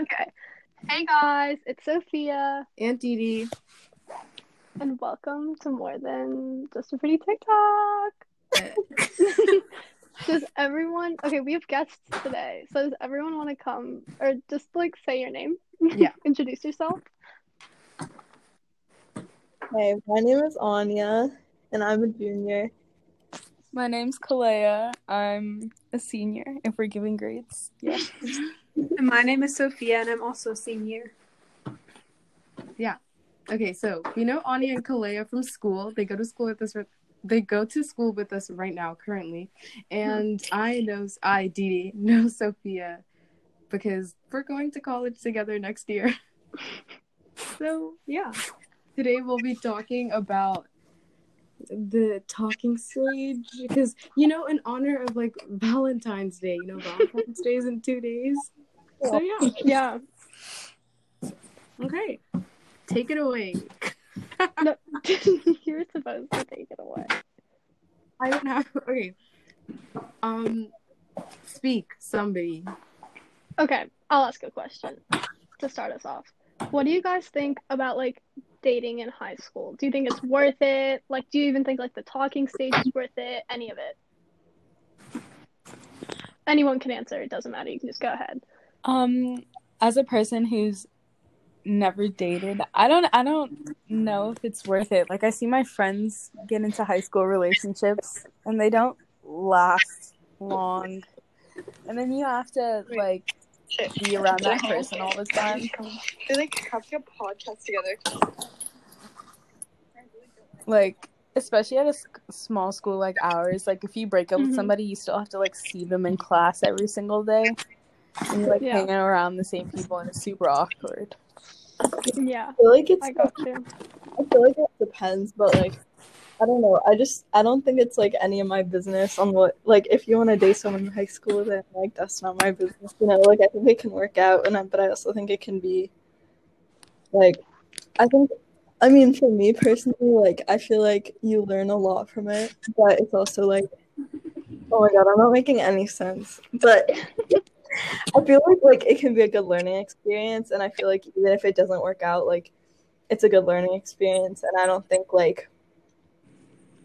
Okay. Hey guys, it's Sophia, and Dee Dee. and welcome to more than just a pretty TikTok. does everyone? Okay, we have guests today, so does everyone want to come or just like say your name? Yeah. Introduce yourself. Hey, my name is Anya, and I'm a junior. My name's Kalea. I'm a senior if we're giving grades. Yeah. And my name is Sophia, and I'm also a senior. Yeah. Okay, so we know Anya and Kalea from school. They go to school with us. They go to school with us right now, currently, and I know I Dee Dee know Sophia because we're going to college together next year. so yeah, today we'll be talking about the talking stage because you know in honor of like Valentine's Day. You know Valentine's Day is in two days. So yeah, Yeah. okay, take it away. No, you're supposed to take it away. I don't have. Okay. Um, speak somebody. Okay, I'll ask a question to start us off. What do you guys think about like dating in high school? Do you think it's worth it? Like, do you even think like the talking stage is worth it? Any of it? Anyone can answer. It doesn't matter. You can just go ahead. Um, as a person who's never dated, I don't I don't know if it's worth it. Like I see my friends get into high school relationships and they don't last long. And then you have to like be around that person all the time. They like have a podcast together. Like especially at a s- small school like ours, like if you break up Mhm. with somebody, you still have to like see them in class every single day. And you're like Yeah. hanging around the same people and it's super awkward. Yeah, I feel like it's. I got you. I feel like it depends, but like, I don't know. I just I don't think it's like any of my business on what like if you want to date someone in high school, then like that's not my business. You know, like I think it can work out, and I, but I also think it can be like, I think. I mean, for me personally, like I feel like you learn a lot from it, but it's also like, oh my god, I'm not making any sense. But I feel like like it can be a good learning experience, and I feel like even if it doesn't work out, like it's a good learning experience. And I don't think like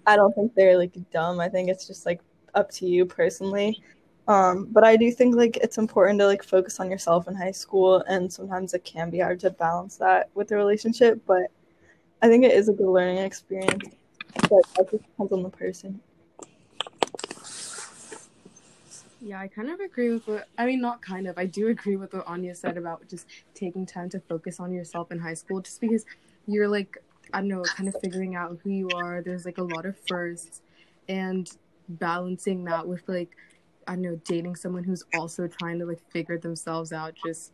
I don't think they're like dumb. I think it's just like up to you personally. Um, but I do think like it's important to like focus on yourself in high school, and sometimes it can be hard to balance that with a relationship. But I think it is a good learning experience. But that just depends on the person. Yeah, I kind of agree with what I mean. Not kind of. I do agree with what Anya said about just taking time to focus on yourself in high school, just because you're like I don't know, kind of figuring out who you are. There's like a lot of firsts, and balancing that with like I don't know, dating someone who's also trying to like figure themselves out. Just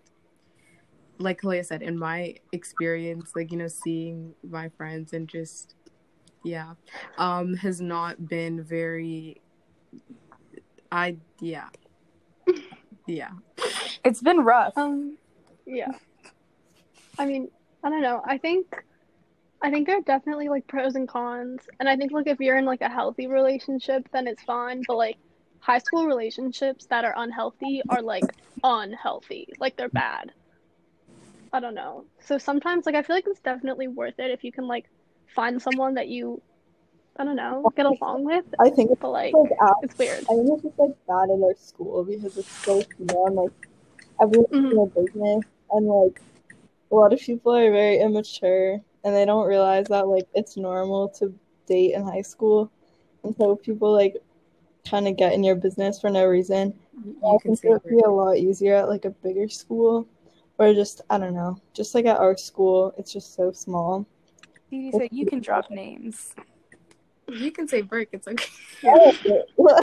like Kalea said, in my experience, like you know, seeing my friends and just yeah, um, has not been very. I yeah. Yeah. It's been rough. Um, yeah. I mean, I don't know. I think, I think there are definitely like pros and cons, and I think like if you're in like a healthy relationship, then it's fine. But like high school relationships that are unhealthy are like unhealthy, like they're bad. I don't know. So sometimes like I feel like it's definitely worth it if you can like find someone that you, I don't know, get along with. I think it's But like like out it's weird. I think it's just like bad in our school because it's so small and like everyone's Mhm. in a business and like a lot of people are very immature and they don't realize that like it's normal to date in high school and so people like kind of get in your business for no reason. You I can think it would be a lot easier at like a bigger school or just I don't know, just like at our school, it's just so small. Dee Dee said you can drop names. You can say Burke. It's okay. Oh, well,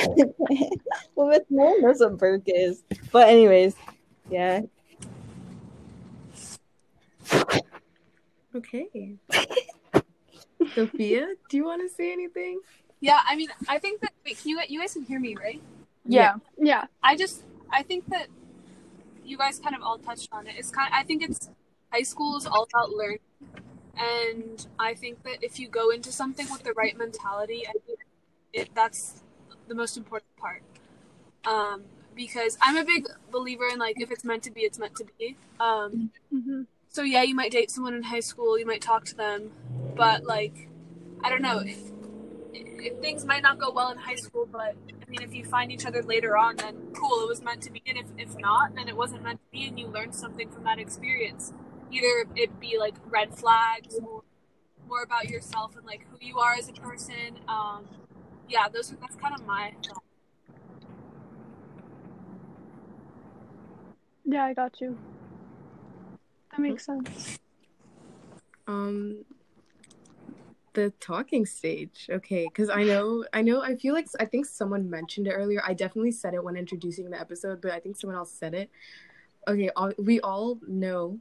but no one knows what Burke is. But anyways, yeah. Okay. Sophia, do you want to say anything? Yeah, I mean, I think that wait, can you you guys can hear me, right? Yeah. Yeah. I just I think that you guys kind of all touched on it. It's kind I think it's high school is all about learning, and I think that if you go into something with the right mentality, I think it that's the most important part. Um, because I'm a big believer in like if it's meant to be, it's meant to be. Um, hmm so yeah, you might date someone in high school, you might talk to them, but like, I don't know if if things might not go well in high school, but I mean, if you find each other later on, then cool, it was meant to be. And if if not, then it wasn't meant to be, and you learned something from that experience. Either it be like red flags or more about yourself and like who you are as a person. Um, yeah, those are that's kind of my thought. Yeah, I got you. That makes sense. Um, the talking stage. Okay, because I know, I know, I feel like I think someone mentioned it earlier. I definitely said it when introducing the episode, but I think someone else said it. Okay, all, we all know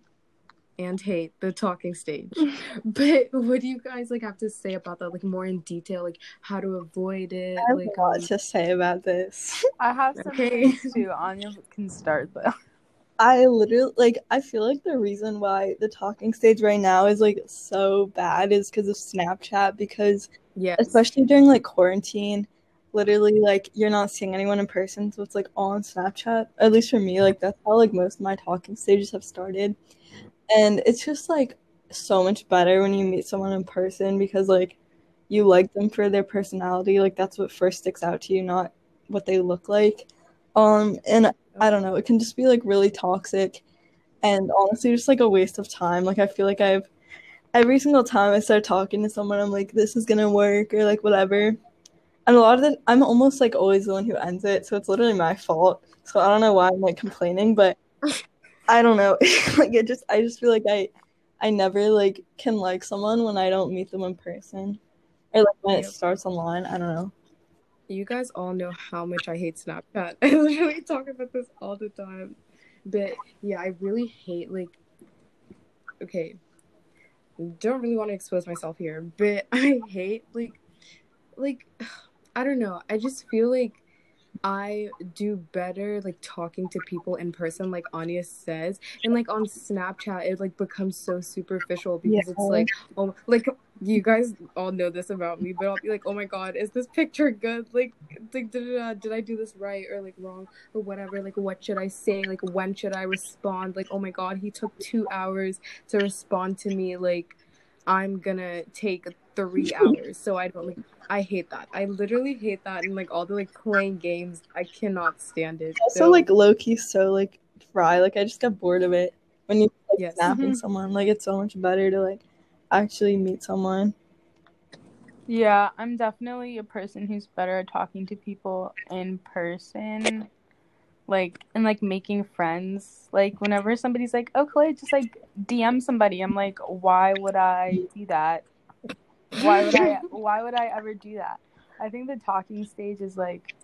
and hate the talking stage, but what do you guys like have to say about that? Like more in detail, like how to avoid it. I have like, a lot um, to say about this. I have some Okay. things too. Anya can start though. I literally like I feel like the reason why the talking stage right now is like so bad is because of Snapchat because yeah especially during like quarantine, literally like you're not seeing anyone in person, so it's like all on Snapchat. At least for me, like that's how like most of my talking stages have started. And it's just like so much better when you meet someone in person because like you like them for their personality, like that's what first sticks out to you, not what they look like. Um and I don't know, it can just be like really toxic and honestly just like a waste of time. Like I feel like I've every single time I start talking to someone, I'm like, this is gonna work or like whatever. And a lot of the I'm almost like always the one who ends it, so it's literally my fault. So I don't know why I'm like complaining, but I don't know. like it just I just feel like I I never like can like someone when I don't meet them in person. Or like when it starts online. I don't know. You guys all know how much I hate Snapchat. I literally talk about this all the time. But yeah, I really hate like okay. Don't really want to expose myself here, but I hate like like I don't know. I just feel like I do better like talking to people in person, like Anya says, and like on Snapchat, it like becomes so superficial because it's like, oh, like you guys all know this about me, but I'll be like, oh my god, is this picture good? Like, like did, uh, did I do this right or like wrong or whatever? Like, what should I say? Like, when should I respond? Like, oh my god, he took two hours to respond to me. Like, I'm gonna take three hours, so I don't like. I hate that. I literally hate that, and like all the like playing games, I cannot stand it. Also So, like low key so like fry. Like I just got bored of it. When you like Yes. snapping mm-hmm. someone, like it's so much better to like actually meet someone. Yeah, I'm definitely a person who's better at talking to people in person. Like and like making friends. Like whenever somebody's like, "Oh, Clay, just like DM somebody." I'm like, "Why would I do that? Why would I why would I ever do that?" I think the talking stage is like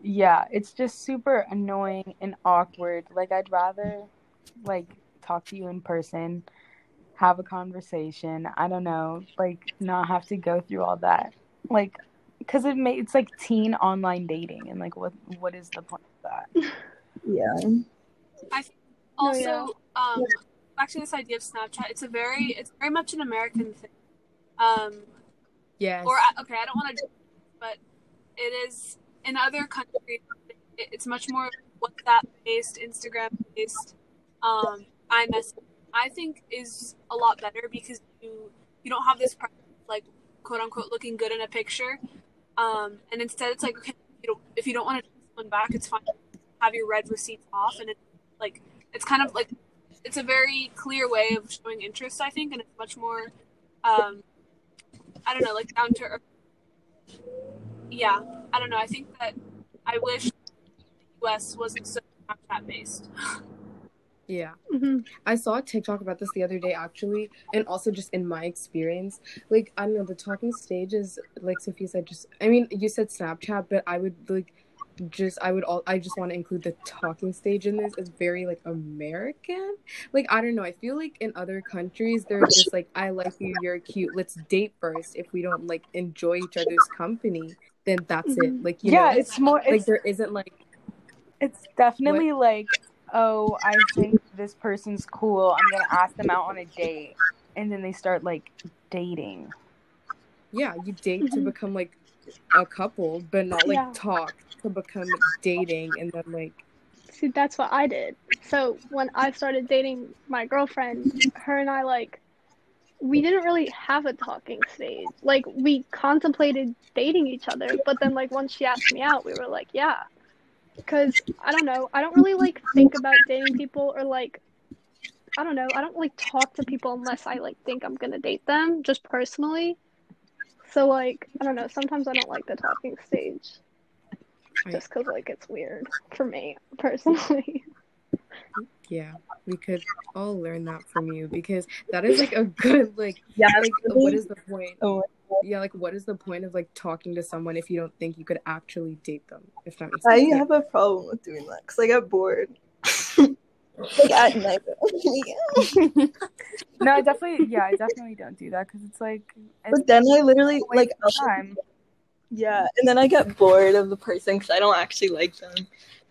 yeah, it's just super annoying and awkward. Like I'd rather like talk to you in person, have a conversation. I don't know, like not have to go through all that. Like cuz it may it's like teen online dating and like what what is the point of that? Yeah. I also, yeah. um, back to this idea of Snapchat, it's a very, it's very much an American thing. Um, yes, or I- okay, I don't want to, but it is in other countries. it- It's much more WhatsApp based, Instagram based. Um, iMessage, I think, is a lot better because you you don't have this like quote unquote looking good in a picture. Um, and instead, it's like okay, you don't, if you don't want to someone back, it's fine. Have your read receipts off, and it's like it's kind of like it's a very clear way of showing interest, I think, and it's much more, um, I don't know, like down to earth. Yeah, I don't know. I think that I wish the U.S. wasn't so Snapchat based. yeah. hmm I saw a TikTok about this the other day actually, and also just in my experience, like I don't know, the talking stage is like Sophia said. Just I mean, you said Snapchat, but I would like just I would all I just want to include the talking stage in this. It's very like American. Like I don't know. I feel like in other countries they're just like I like you, you're cute. Let's date first. If we don't like enjoy each other's company, then that's it. Mhm. Like you yeah, know, it's more like it's there isn't like It's definitely like, oh, I think this person's cool. I'm gonna ask them out on a date, and then they start like dating. yeah, you date to Mhm. become like a couple, but not like Yeah. talk to become dating and then like See, that's what I did. So when I started dating my girlfriend, her and I like we didn't really have a talking stage. Like we contemplated dating each other, but then like once she asked me out, we were like, yeah. Cuz I don't know, I don't really like think about dating people or like I don't know, I don't like talk to people unless I like think I'm going to date them just personally. So like, I don't know, sometimes I don't like the talking stage I- just cuz like it's weird for me personally. yeah, we could all learn that from you because that is like a good like Yeah, like what is the point? Oh, Yeah, like what is the point of like talking to someone if you don't think you could actually date them? If that makes I have a problem with doing that because I get bored. like at night. No, I definitely, yeah, I definitely don't do that because it's like, it's but then I literally like time. yeah, and then I get bored of the person because I don't actually like them.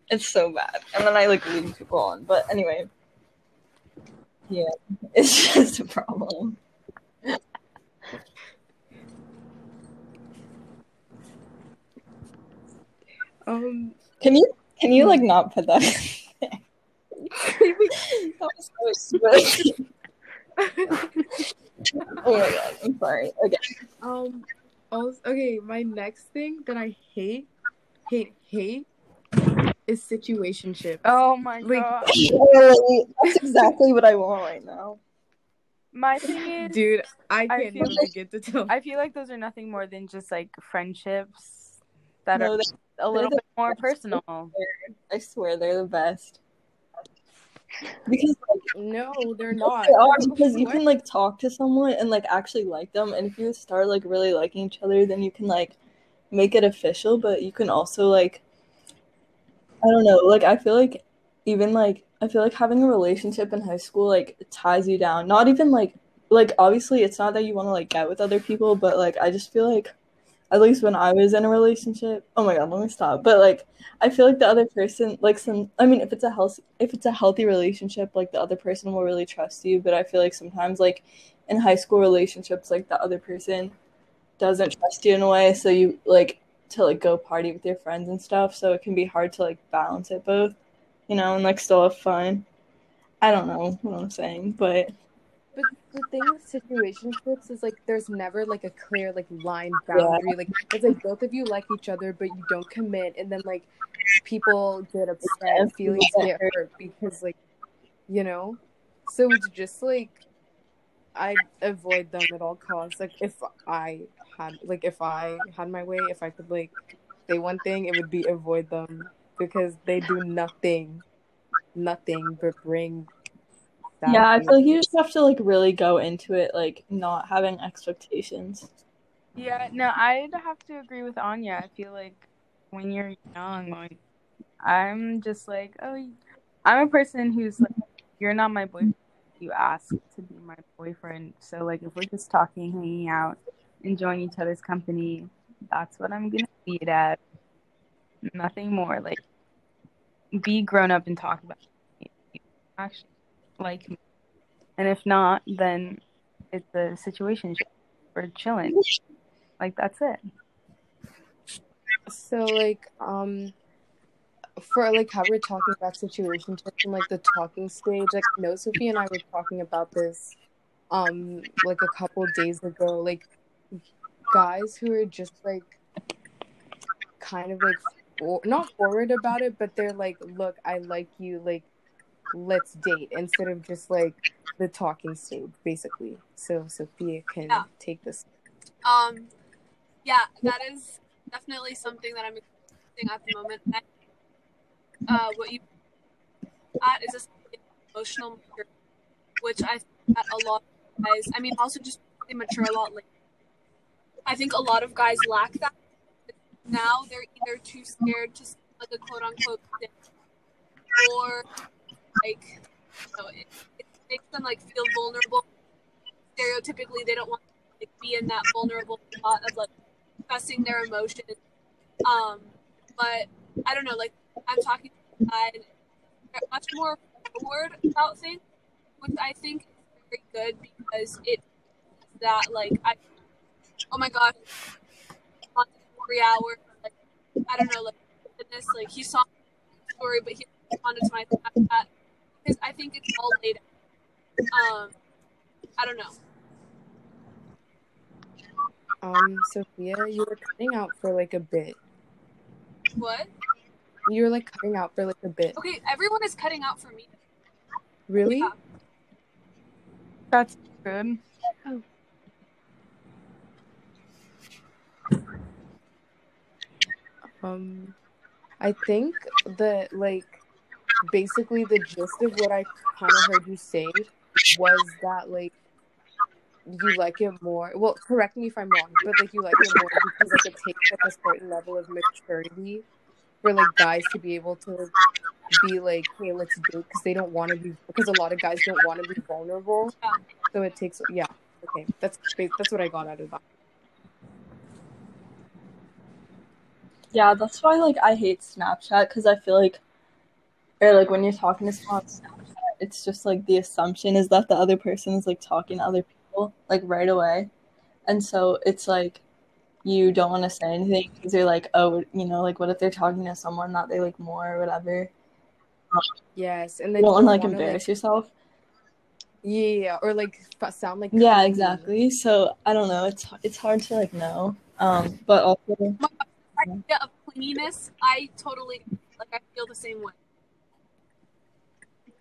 It's so bad, and then I like leave people on. But anyway, yeah, it's just a problem. Um Can you can you like not put that? In there? that was so sweet. oh my god, I'm sorry. Okay. um also okay, my next thing that I hate hate hate is situationship. Oh my Like- god. Literally, That's exactly what I want right now. My thing is, Dude, I I can't feel even like- begin to tell. I feel like those are nothing more than just like friendships that No, are a little bit more best. personal. I swear they're the best. Because like, No, they're not. they are because you can like talk to someone and like actually like them, and if you start like really liking each other, then you can like make it official. But you can also like, I don't know, like I feel like even like I feel like having a relationship in high school like ties you down. Not even like like obviously it's not that you want to like get with other people, but like I just feel like at least when I was in a relationship, oh my god, let me stop. But like I feel like the other person like some I mean if it's a healthy if it's a healthy relationship, like the other person will really trust you, but I feel like sometimes like in high school relationships like the other person doesn't trust you in a way, so you like to like go party with your friends and stuff, so it can be hard to like balance it both, you know, and like still have fun. I don't know what I'm saying, but But the thing with situationships is like there's never like a clear like line boundary. Like it's like both of you like each other, but you don't commit, and then like people get upset, feelings get hurt because like you know. So it's just like I avoid them at all costs. Like if I had like if I had my way, if I could like say one thing, it would be avoid them because they do nothing, nothing but bring. Sad yeah, I feel like you just have to like really go into it like not having expectations. Yeah, no, I'd have to agree with Anya. I feel like when you're young, like I'm just like, oh, I'm a person who's like, you're not my boyfriend. You ask to be my boyfriend. So like, if we're just talking, hanging out, enjoying each other's company, that's what I'm gonna be it at. Nothing more. Like, be grown up and talk about it. Actually like me. And if not, then it's a situation for chilling. Like that's it. So like um for like how we're talking about situationships and like the talking stage, like no Sophie and I were talking about this um like a couple days ago. Like guys who are just like kind of like for- not forward about it, but they're like, look, I like you, like let's date instead of just like the talking stage, basically. So Sophia can Yeah. take this. Um, yeah, that is definitely something that I'm experiencing at the moment. Uh, what you at is a emotional maturity, which I think that a lot of guys. I mean, also just they mature a lot. Like, I think a lot of guys lack that. Now they're either too scared to like a quote unquote or like you know, it, it makes them like feel vulnerable. Stereotypically, they don't want to like, be in that vulnerable spot of like expressing their emotions. Um, but I don't know, like I'm talking and much more forward about things, which I think is very good because it that like I oh my gosh, three hours. Like, I don't know, like fitness. Like he saw story, but he responded to my Snapchat because I think it's all laid out. Um, I don't know. Um, Sophia, you were cutting out for like a bit. What? You were like cutting out for like a bit. Okay, everyone is cutting out for me. Really? Yeah. That's good. Um, I think that like basically the gist of what I kind of heard you say was that like you like it more. Well, correct me if I'm wrong, but like you like it more because like it takes like a certain level of maturity for like guys to be able to be like, hey, let's do it because they don't want to be because a lot of guys don't want to be vulnerable. So it takes yeah. Okay, that's that's what I got out of that. Yeah, that's why like I hate Snapchat because I feel like, or like when you're talking to someone on Snapchat, it's just like the assumption is that the other person is like talking to other people like right away, and so it's like you don't want to say anything because you're like, oh, you know, like what if they're talking to someone that they like more or whatever. Yes, and You then don't want to like embarrass yourself. Yeah, yeah, or like sound like Yeah, clingy. exactly. So I don't know. It's it's hard to like know. Um, but also idea of clinginess, I totally like. I feel the same way.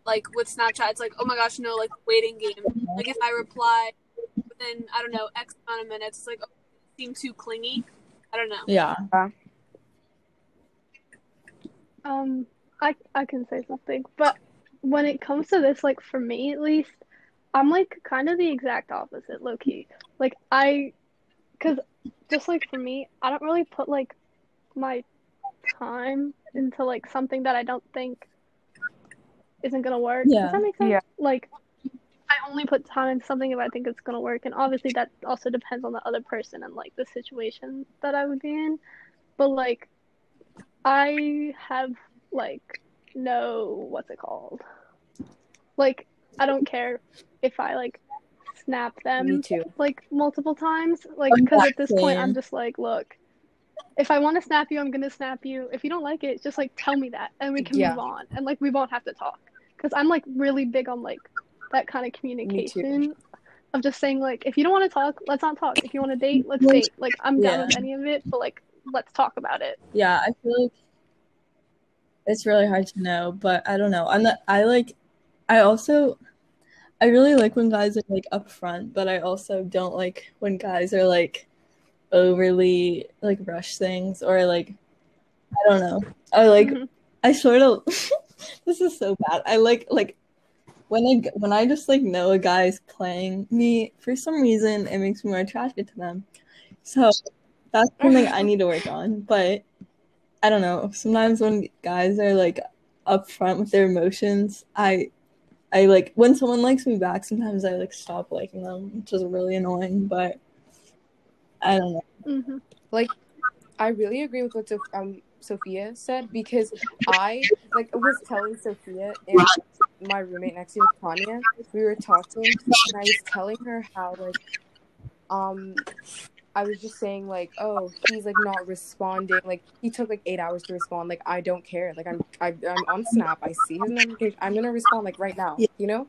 Like with Snapchat, it's like, oh my gosh, no, like waiting game. Like if I reply within I don't know X amount of minutes, it's like oh, it seem too clingy. I don't know. yeah, Um, I I can say something, but when it comes to this, like for me at least, I'm like kind of the exact opposite, low key. Like I, cause just like for me, I don't really put like my time into like something that I don't think isn't gonna work. Yeah. Does that make sense? Yeah. Like I only put time into something if I think it's gonna work, and obviously that also depends on the other person and like the situation that I would be in. But like I have like no what's it called? Like I don't care if I like snap them Me too. like multiple times. Like because at this point I'm just like, look, if I want to snap you, I'm gonna snap you. If you don't like it, just like tell me that, and we can Yeah. move on, and like we won't have to talk. Because I'm like really big on like that kind of communication of just saying like, if you don't want to talk, let's not talk. If you want to date, let's date. Like I'm down with any of it, but like let's talk about it. yeah. I feel like it's really hard to know, but I don't know. I'm not. I like. I also. I really like when guys are like upfront, but I also don't like when guys are like overly like rush things or like I don't know. I like Mhm. I sort of this is so bad. I like like when I when I just like know a guy's playing me for some reason it makes me more attracted to them. So that's something I need to work on. But I don't know. Sometimes when guys are like upfront with their emotions, I I like when someone likes me back, sometimes I like stop liking them, which is really annoying, but I don't know. Mhm. I really agree with what um, Sophia said because I like was telling Sophia and my roommate next to me, Tanya, we were talking and I was telling her how like um I was just saying like oh he's like not responding like he took like eight hours to respond like I don't care like I'm I, I'm on Snap I see his notification I'm gonna respond like right now you know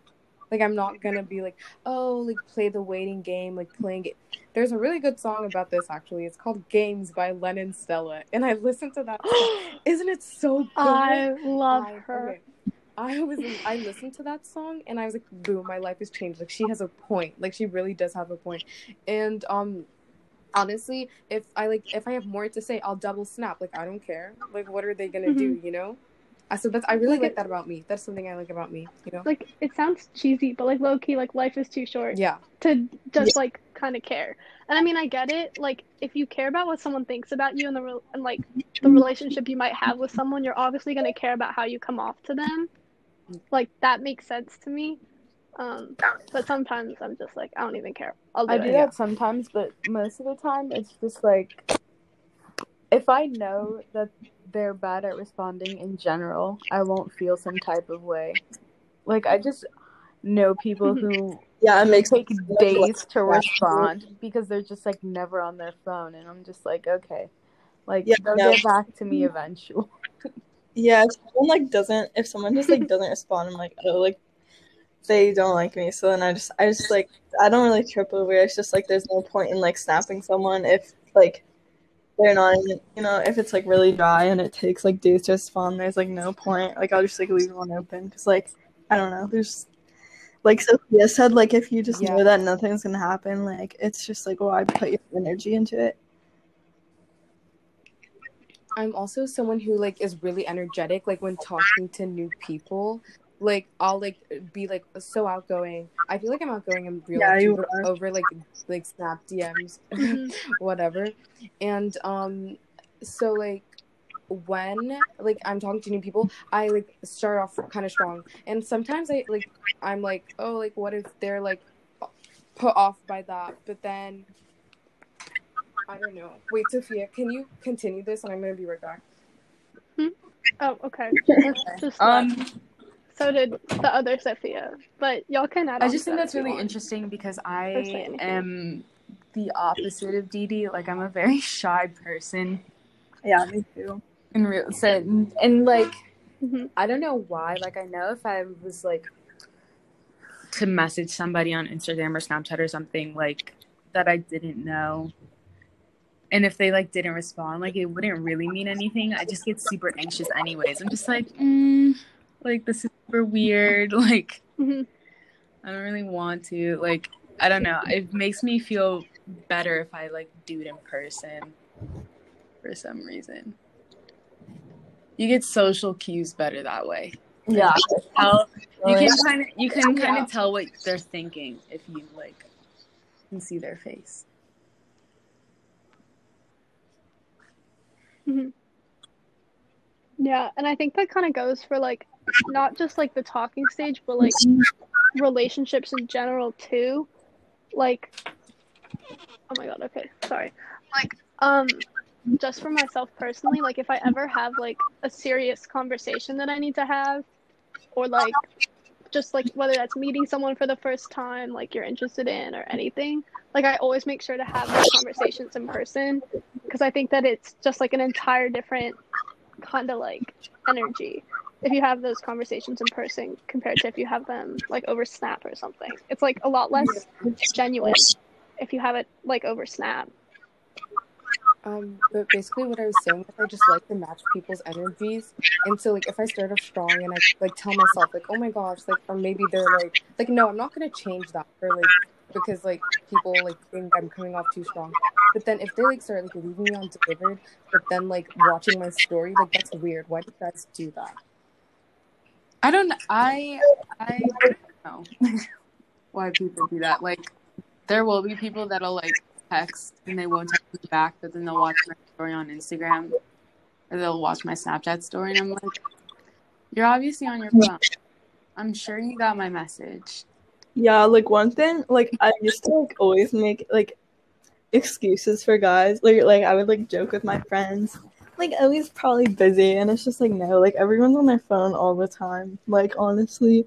like I'm not gonna be like oh like play the waiting game like playing it there's a really good song about this actually. It's called Games by Lennon Stella. And I listened to that. Isn't it so good? I love I- her. okay. I was I listened to that song and I was like, boom, my life has changed. Like she has a point. Like she really does have a point. And um honestly, if I like if I have more to say, I'll double snap. Like I don't care. Like what are they gonna do, you know? I so that's I really Like like it- that about me. That's something I like about me, you know? Like it sounds cheesy, but like low key, like life is too short Yeah. to just like kind of care. And I mean, I get it. Like if you care about what someone thinks about you and the re- and like the relationship you might have with someone, you're obviously gonna care about how you come off to them. Like that makes sense to me. Um, but sometimes I'm just like I don't even care. I'll do I it. do that sometimes, but most of the time it's just like if I know that they're bad at responding in general, I won't feel some type of way. Like I just know people who Yeah, it makes take days to respond because they're just like never on their phone and I'm just like, okay. Like Yeah, they'll no. get back to me eventually. Yeah, if someone like doesn't if someone just like doesn't respond, I'm like, oh like they don't like me. So then I just I just like I don't really trip over it. It's just like there's no point in like snapping someone if like they're not you know, if it's like really dry and it takes like days to respond, there's like no point. Like I'll just like leave one open because like I don't know, there's like Sophia said, like if you just Yeah. know that nothing's gonna happen, like it's just like why put your energy into it. I'm also someone who like is really energetic, like when talking to new people. Like I'll like be like so outgoing. I feel like I'm outgoing in real Yeah, life you too, are. over like like Snap DMs, Mhm. whatever. And um, so like when like I'm talking to new people, I like start off kind of strong, and sometimes I like I'm like, oh, like what if they're like put off by that, but then I don't know. Wait, Sophia, can you continue this, and I'm gonna be right back. Oh, okay. Just Um, left. So did the other Sophia, but y'all can add. I just to think that that's really want. interesting because I am the opposite of Dee Dee. Like I'm a very shy person Yeah, me too. in real sense, and, and like Mhm. I don't know why. Like I know if I was like to message somebody on Instagram or Snapchat or something like that I didn't know. And if they like didn't respond, like it wouldn't really mean anything. I just get super anxious anyways. I'm just like, mm, like this is super weird. Like Mhm. I don't really want to. Like I don't know. It makes me feel better if I like do it in person for some reason. You get social cues better that way. Yeah. Tell, you can kind of you can kind Yeah. of tell what they're thinking if you like can see their face. Mhm. Yeah, and I think that kind of goes for like not just like the talking stage, but like relationships in general too. Like, oh my god, okay, sorry. Like, um, just for myself personally, like if I ever have like a serious conversation that I need to have, or like just like whether that's meeting someone for the first time, like you're interested in, or anything, like I always make sure to have those conversations in person because I think that it's just like an entire different kind of like energy if you have those conversations in person compared to if you have them like over Snap or something. It's like a lot less genuine if you have it like over Snap. Um, but basically, what I was saying is, I just like to match people's energies, and so like if I start off strong and I like tell myself like, oh my gosh, like or maybe they're like, like no, I'm not gonna change that for like because like people like think I'm coming off too strong. But then if they like start like leaving me on delivered, but then like watching my story, like that's weird. Why do you guys do that? I don't I I don't know why people do that. Like there will be people that'll like text and they won't text me back, but then they'll watch my story on Instagram or they'll watch my Snapchat story and I'm like, You're obviously on your phone. I'm sure you got my message. Yeah, like one thing, like I used to like always make like excuses for guys. Like like I would like joke with my friends. Like he's probably busy and it's just like no, like everyone's on their phone all the time. Like honestly.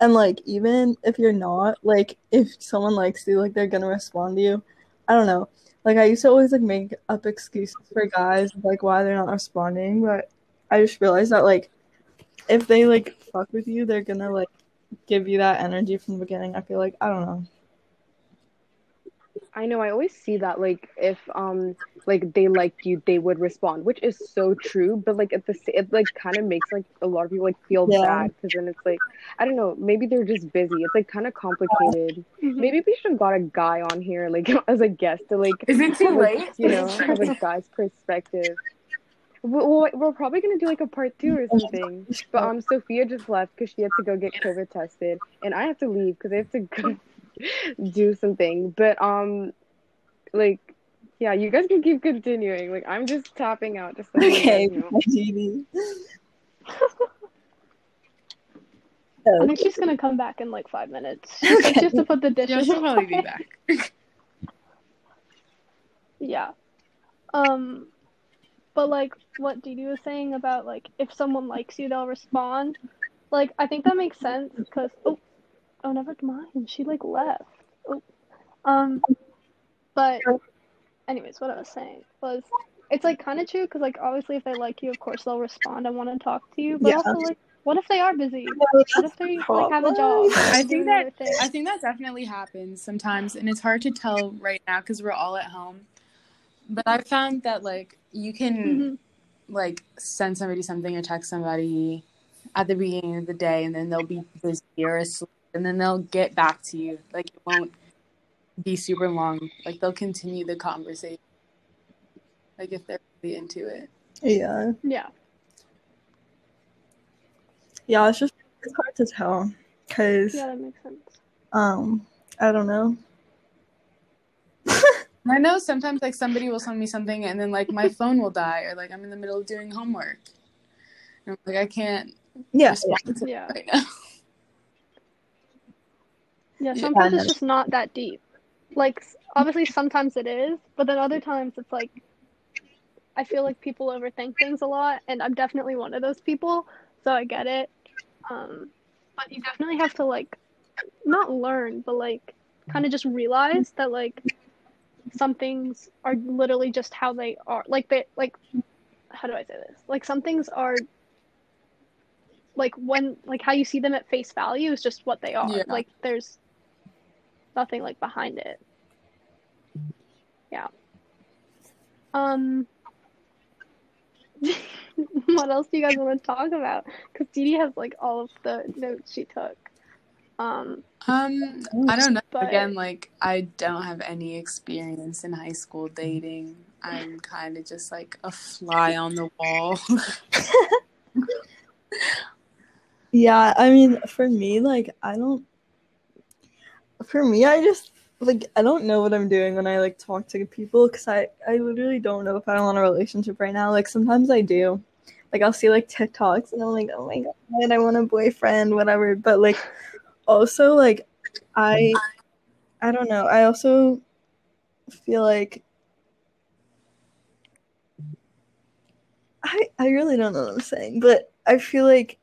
And like even if you're not, like if someone likes you, like they're gonna respond to you. I don't know. Like I used to always like make up excuses for guys like why they're not responding, but I just realized that like if they like fuck with you, they're gonna like give you that energy from the beginning. I feel like I don't know. I know I always see that like if um like they liked you they would respond which is so true but like at the sa- it like kind of makes like a lot of people like feel Yeah. bad because then it's like I don't know maybe they're just busy it's like kind of complicated maybe we should have got a guy on here like as a guest to like Is it too like, late? you know have a guy's perspective we- well, we're probably gonna do like a part two or something but um Sophia just left because she had to go get COVID tested and I have to leave because I have to go do something but um like yeah you guys can keep continuing like I'm just tapping out just so Okay, you guys know. I think she's gonna come back in like five minutes. She said she has to put the Yeah, dishes. she'll probably be back. Yeah. Um, but like what Dee Dee was saying about like if someone likes you, they'll respond. Like I think that makes sense because oh, oh never mind. She like left. Oh, um, but anyways, what I was saying was it's like kind of true because like obviously if they like you, of course they'll respond and want to talk to you. But Yeah. also like, what if they are busy? What if they like have a job? I think that? I think that definitely happens sometimes, and it's hard to tell right now because we're all at home. But I found that like you can Mhm. like send somebody something or text somebody at the beginning of the day, and then they'll be busy or asleep, and then they'll get back to you. Like it won't be super long. Like they'll continue the conversation. Like if they're really into it. Yeah. Yeah. Yeah, it's just it's hard to tell because Yeah, that makes sense. um I don't know. I know sometimes like somebody will send me something and then like my phone will die or like I'm in the middle of doing homework. And I'm like I can't Yeah, respond to Yeah. right now. Yeah, sometimes it's just not that deep. Like obviously sometimes it is, but then other times it's like I feel like people overthink things a lot and I'm definitely one of those people, so I get it. Um but you definitely have to like not learn, but like kind of just realize that like some things are literally just how they are. Like they like how do I say this? Like some things are like when like how you see them at face value is just what they are. Yeah. Like there's nothing like behind it. Yeah. Um what else do you guys want to talk about? Because Dee Dee has like all of the notes she took. Um Um, I don't know. But- Again, like I don't have any experience in high school dating. I'm kind of just like a fly on the wall. Yeah, I mean, for me, like, I don't. For me, I just like I don't know what I'm doing when I like talk to people because I I literally don't know if I want a relationship right now. Like sometimes I do, like I'll see like TikToks and I'm like, oh my god, I want a boyfriend, whatever. But like, also like, I I don't know. I also feel like I I really don't know what I'm saying, but I feel like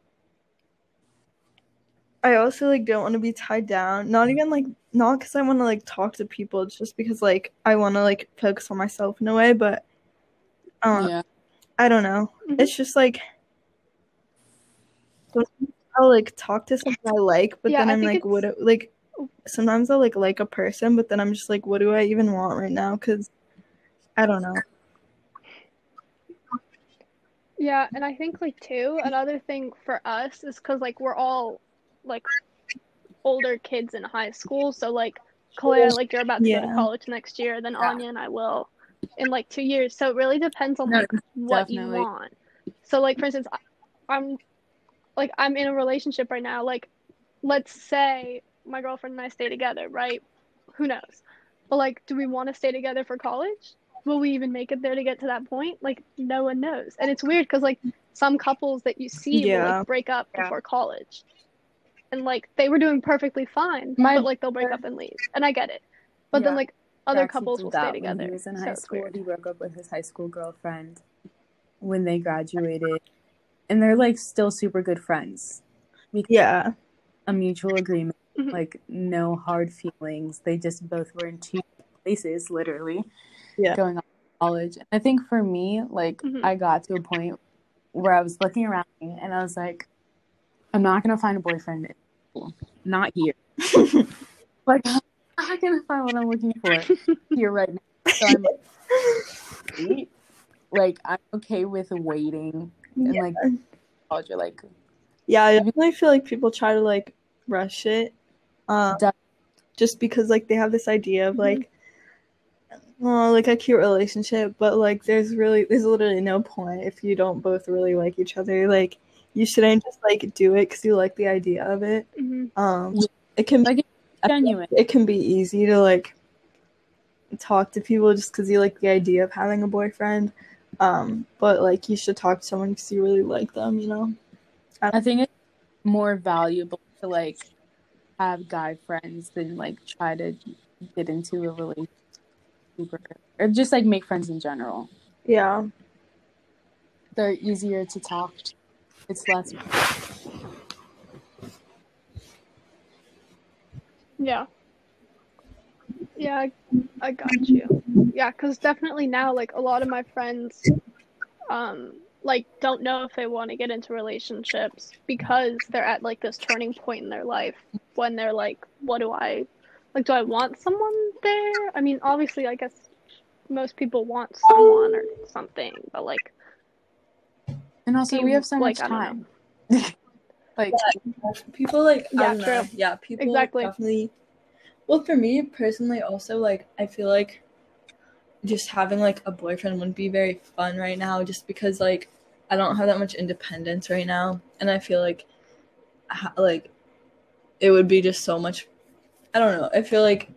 I also like don't want to be tied down. Not even like not because I want to like talk to people. It's just because like I want to like focus on myself in a way. But um, yeah. I don't know. Mhm. It's just like I'll like talk to someone I like, but Yeah, then I I'm think like, what? do- Like sometimes I'll like like a person, but then I'm just like, what do I even want right now? Because I don't know. Yeah, and I think like too, another thing for us is because like we're all like older kids in high school, so like Kalea, oh, like you're about to go to college next year, then Yeah. Anya and I will in like two years. So it really depends on No, like what definitely. you want. So like for instance, I- I'm like I'm in a relationship right now. Like let's say my girlfriend and I stay together, right? Who knows? But like, do we want to stay together for college? Will we even make it there to get to that point? Like, no one knows. And it's weird because like some couples that you see will like break up Yeah. before college, and like they were doing perfectly fine, My but like they'll break up and leave, and I get it. But then like other Jackson couples did will that stay when together. He was in So high it's school. weird. He broke up with his high school girlfriend when they graduated, and they're like still super good friends. Yeah. A mutual agreement, Mhm. like no hard feelings. They just both were in two places, literally. Yeah. Going on college. I think for me, like Mhm. I got to a point where I was looking around me and I was like, I'm not gonna find a boyfriend. Not here. like I'm not gonna find what I'm looking for here right now. So I'm like, like I'm okay with waiting and Yeah. like college or like Yeah, I definitely feel like people try to like rush it, um, Def- just because like they have this idea of like, oh, like a cute relationship, but like there's really there's literally no point if you don't both really like each other. Like you shouldn't just like do it because you like the idea of it. Mhm. Um, it can Like, genuine. It can be easy to like talk to people just because you like the idea of having a boyfriend. Um, but like you should talk to someone because you really like them. You know. I think it's more valuable to like have guy friends than like try to get into a relationship or just like make friends in general. Yeah. They're easier to talk to. It's less Yeah. Yeah, I got you. Yeah, because definitely now, like a lot of my friends, um, like don't know if they want to get into relationships because they're at like this turning point in their life when they're like, what do I, like, do I want someone there? I mean, obviously, I guess most people want someone or something, but like, And also, Do we have so like, much I time. like, people like Yeah, I don't know. true. Yeah, people Exactly. definitely. Well, for me personally, also like I feel like just having like a boyfriend wouldn't be very fun right now, just because like I don't have that much independence right now, and I feel like ha- like it would be just so much. I don't know. I feel like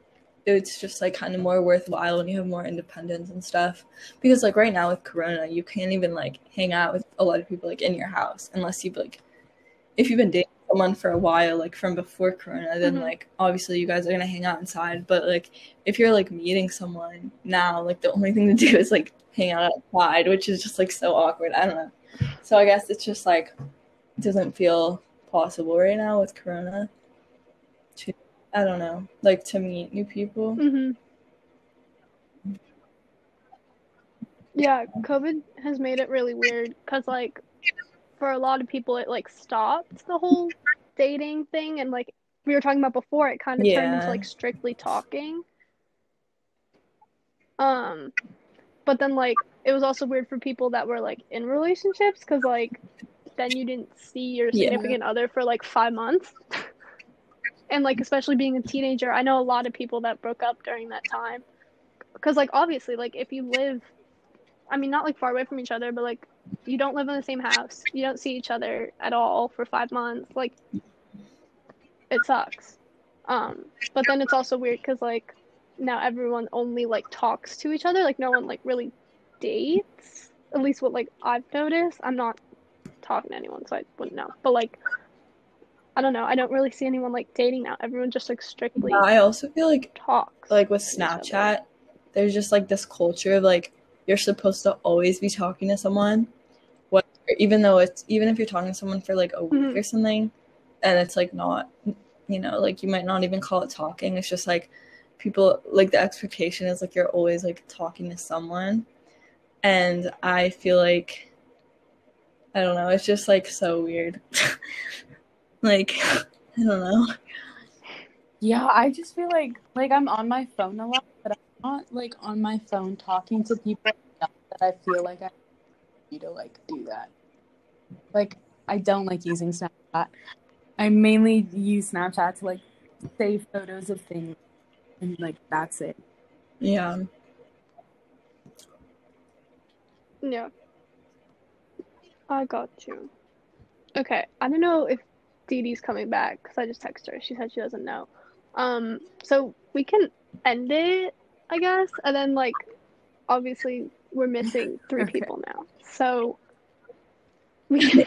it's just like kind of more worthwhile when you have more independence and stuff. Because like right now with Corona, you can't even like hang out with a lot of people like in your house unless you've like if you've been dating someone for a while, like from before Corona, then Mhm. like obviously you guys are gonna hang out inside. But like if you're like meeting someone now, like the only thing to do is like hang out outside, which is just like so awkward. I don't know. So I guess it's just like it doesn't feel possible right now with Corona. To I don't know, like to meet new people. hmm yeah, COVID has made it really weird because like for a lot of people, it like stopped the whole dating thing, and like we were talking about before, it kind of turned into like strictly talking. Um, but then like it was also weird for people that were like in relationships because like then you didn't see your Yeah. significant other for like five months. and like especially being a teenager, I know a lot of people that broke up during that time. Because like obviously, like if you live, I mean not like far away from each other, but like you don't live in the same house, you don't see each other at all for five months, like it sucks. Um, but then it's also weird because like now everyone only like talks to each other, like no one like really dates. At least what like I've noticed. I'm not talking to anyone, so I wouldn't know. But like, I don't know. I don't really see anyone like dating now. Everyone just like strictly I also feel like talks. like with to each other. Snapchat, there's just like this culture of like you're supposed to always be talking to someone, what even though it's even if you're talking to someone for like a week Mhm. or something, and it's like not, you know, like you might not even call it talking. It's just like people like the expectation is like you're always like talking to someone, and I feel like I don't know. It's just like so weird. like I don't know. yeah, I just feel like like I'm on my phone a lot, but I'm not like on my phone talking to people that I feel like I need to like do that. Like I don't like using Snapchat. I mainly use Snapchat to like save photos of things, and like that's it. Yeah. Yeah. I got you. Okay, I don't know if Dee Dee's coming back because I just texted her. She said she doesn't know. Um, so we can end it, I guess, and then like, obviously we're missing three Okay. people now, so we can